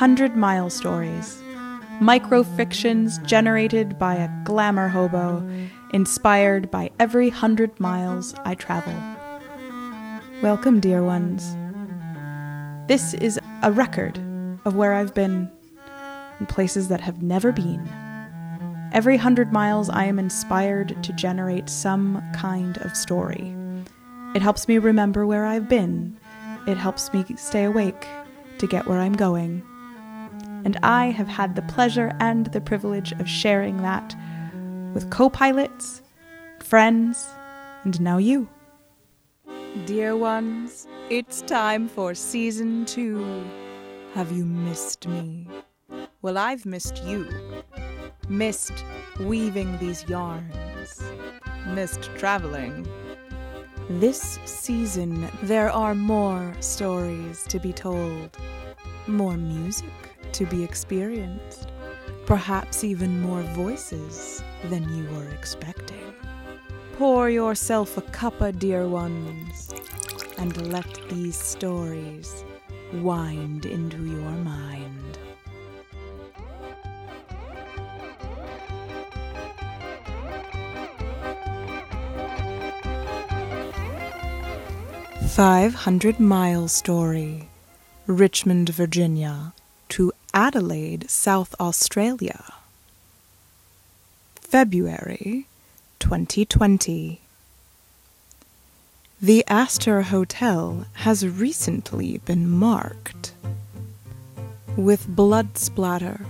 Hundred Mile Stories. Microfictions generated by a glamour hobo, inspired by every hundred miles I travel. Welcome, dear ones. This is a record of where I've been and places that have never been. Every hundred miles, I am inspired to generate some kind of story. It helps me remember where I've been. It helps me stay awake to get where I'm going. And I have had the pleasure and the privilege of sharing that with co pilots, friends, and now you. Dear ones, it's time for season two. Have you missed me? Well, I've missed you. Missed weaving these yarns. Missed traveling. This season, there are more stories to be told, more music to be experienced, perhaps even more voices than you were expecting. Pour yourself a cuppa, uh, dear ones, and let these stories wind into your mind. Five Hundred Mile Story Richmond, Virginia to Adelaide, South Australia. February 2020. The Astor Hotel has recently been marked with blood splatter,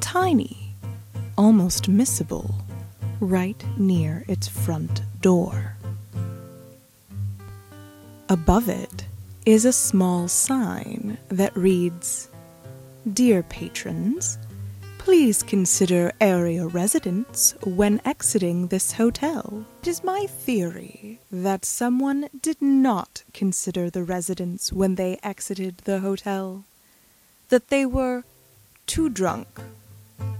tiny, almost missable, right near its front door. Above it is a small sign that reads Dear patrons, please consider area residents when exiting this hotel. It is my theory that someone did not consider the residents when they exited the hotel, that they were too drunk,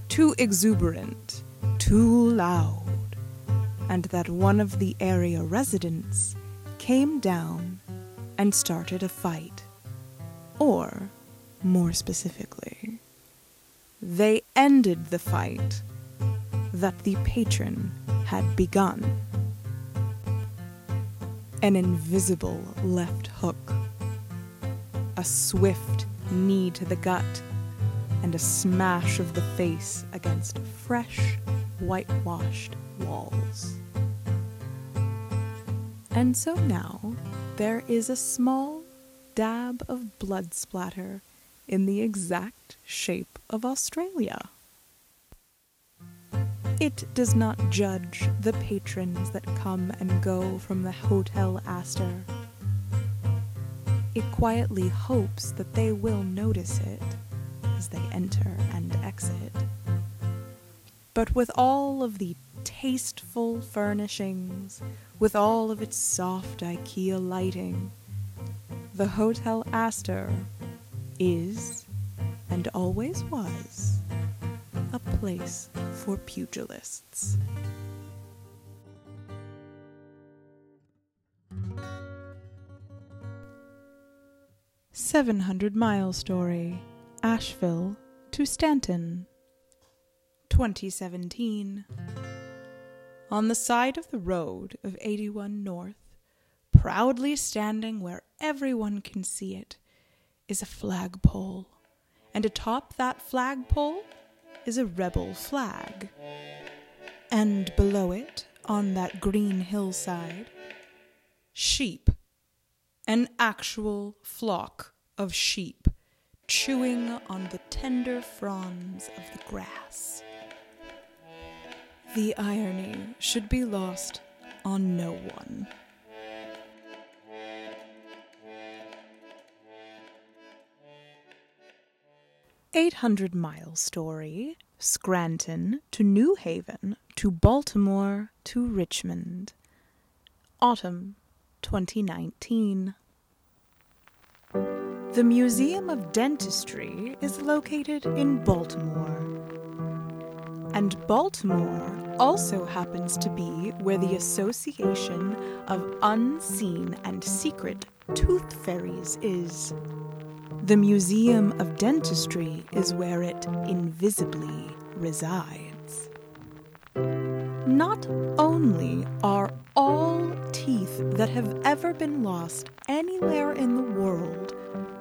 too exuberant, too loud, and that one of the area residents came down and started a fight. Or, more specifically, they ended the fight that the patron had begun. An invisible left hook, a swift knee to the gut, and a smash of the face against fresh, whitewashed walls. And so now there is a small dab of blood splatter in the exact shape of Australia. It does not judge the patrons that come and go from the Hotel Astor. It quietly hopes that they will notice it as they enter and exit. But with all of the tasteful furnishings, with all of its soft IKEA lighting, the Hotel Astor is, and always was, a place for pugilists. Seven Hundred Mile Story Asheville to Staunton 2017 On the side of the road of 81 North, proudly standing where everyone can see it, is a flagpole, and atop that flagpole is a rebel flag. And below it, on that green hillside, sheep. An actual flock of sheep chewing on the tender fronds of the grass. The irony should be lost on no one. Eight Hundred Mile Story Scranton to New Haven to Baltimore to Richmond. Autumn 2019. The Museum of Dentistry is located in Baltimore. And Baltimore also happens to be where the Association of Unseen and Secret Tooth Fairies is. The Museum of Dentistry is where it invisibly resides. Not only are all teeth that have ever been lost anywhere in the world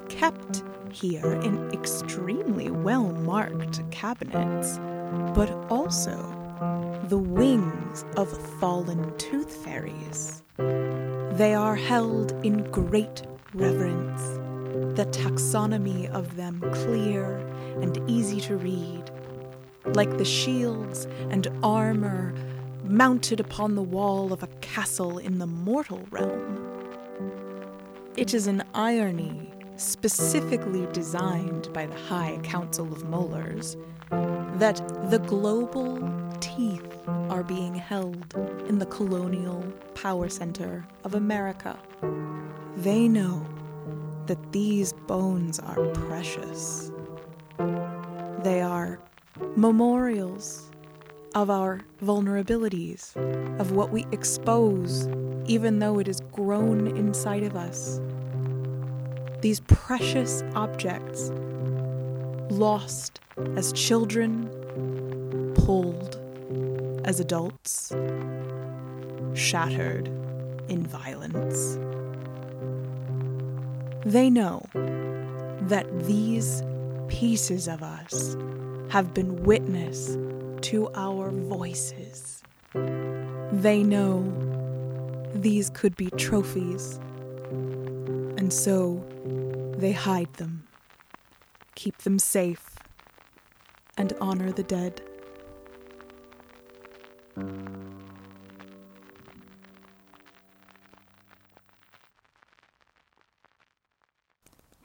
kept here in extremely well marked cabinets, but also the wings of fallen tooth fairies. They are held in great reverence, the taxonomy of them clear and easy to read, like the shields and armor mounted upon the wall of a castle in the mortal realm. It is an irony specifically designed by the High Council of Molars that the global teeth are being held in the colonial power center of America. They know that these bones are precious. They are memorials of our vulnerabilities, of what we expose, even though it is grown inside of us. These precious objects, lost as children, pulled as adults, shattered in violence. They know that these pieces of us have been witness to our voices. They know these could be trophies, and so they hide them, keep them safe, and honor the dead.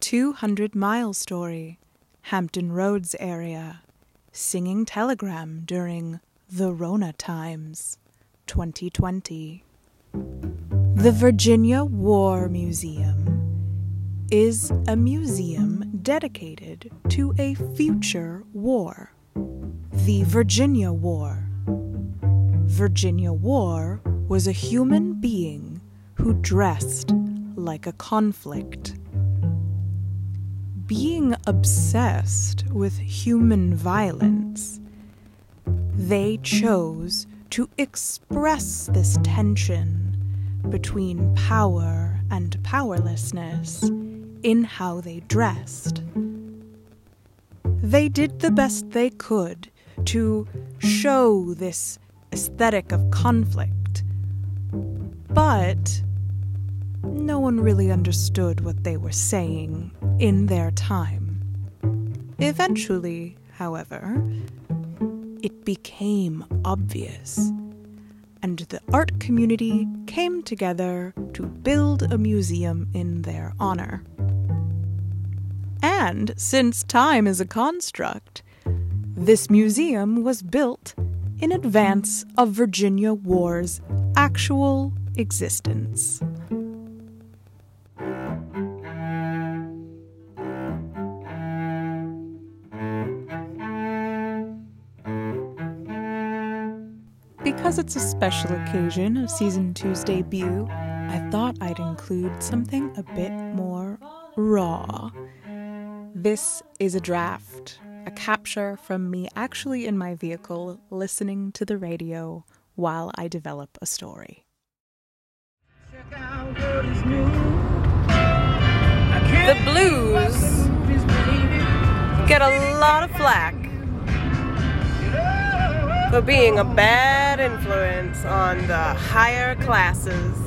Two Hundred Mile Story, Hampton Roads area, singing telegram during the Rona Times, 2020. The Virginia War Museum is a museum dedicated to a future war, the Virginia War. Virginia War was a human being who dressed like a conflict. Being obsessed with human violence, they chose to express this tension between power and powerlessness in how they dressed. They did the best they could to show this aesthetic of conflict, but no one really understood what they were saying in their time. Eventually, however, it became obvious, and the art community came together to build a museum in their honor. And since time is a construct, this museum was built in advance of Virginia War's actual existence. Because it's a special occasion of season two's debut, I thought I'd include something a bit more raw. This is a draft, a capture from me actually in my vehicle listening to the radio while I develop a story. The blues get a lot of flack for being a bad influence on the higher classes.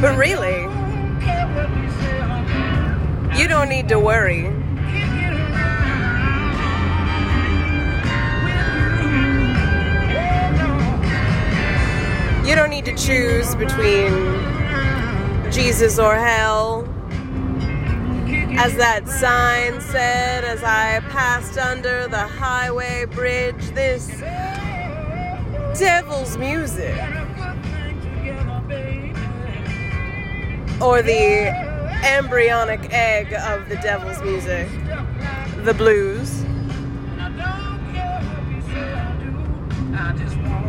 But really, you don't need to worry. You don't need to choose between Jesus or hell. As that sign said as I passed under the highway bridge, this devil's music. Or the embryonic egg of the devil's music, the blues.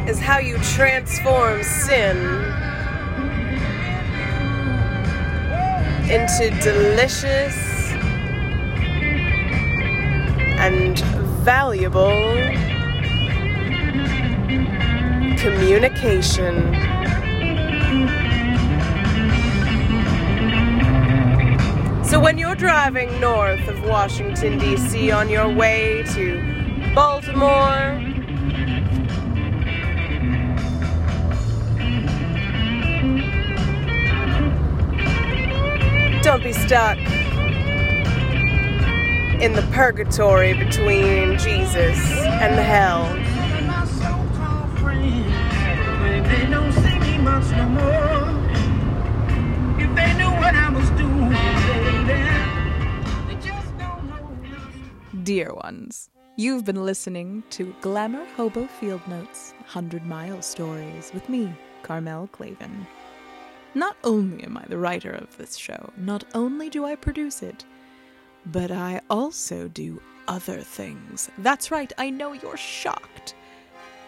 Is how you transform sin into delicious and valuable communication. So, when you're driving north of Washington, D.C., on your way to Baltimore, don't be stuck in the purgatory between Jesus and the hell. Dear ones, you've been listening to Glamour Hobo Field Notes 100 Mile Stories with me, Carmel Clavin. Not only am I the writer of this show, not only do I produce it, but I also do other things. That's right, I know you're shocked.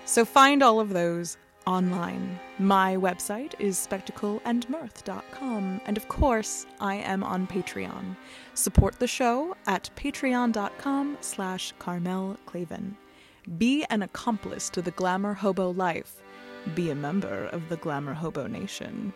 So find all of those online. My website is spectacleandmirth.com, and of course, I am on Patreon. Support the show at patreon.com slash Carmel Clavin. Be an accomplice to the glamour hobo life. Be a member of the Glamour Hobo Nation.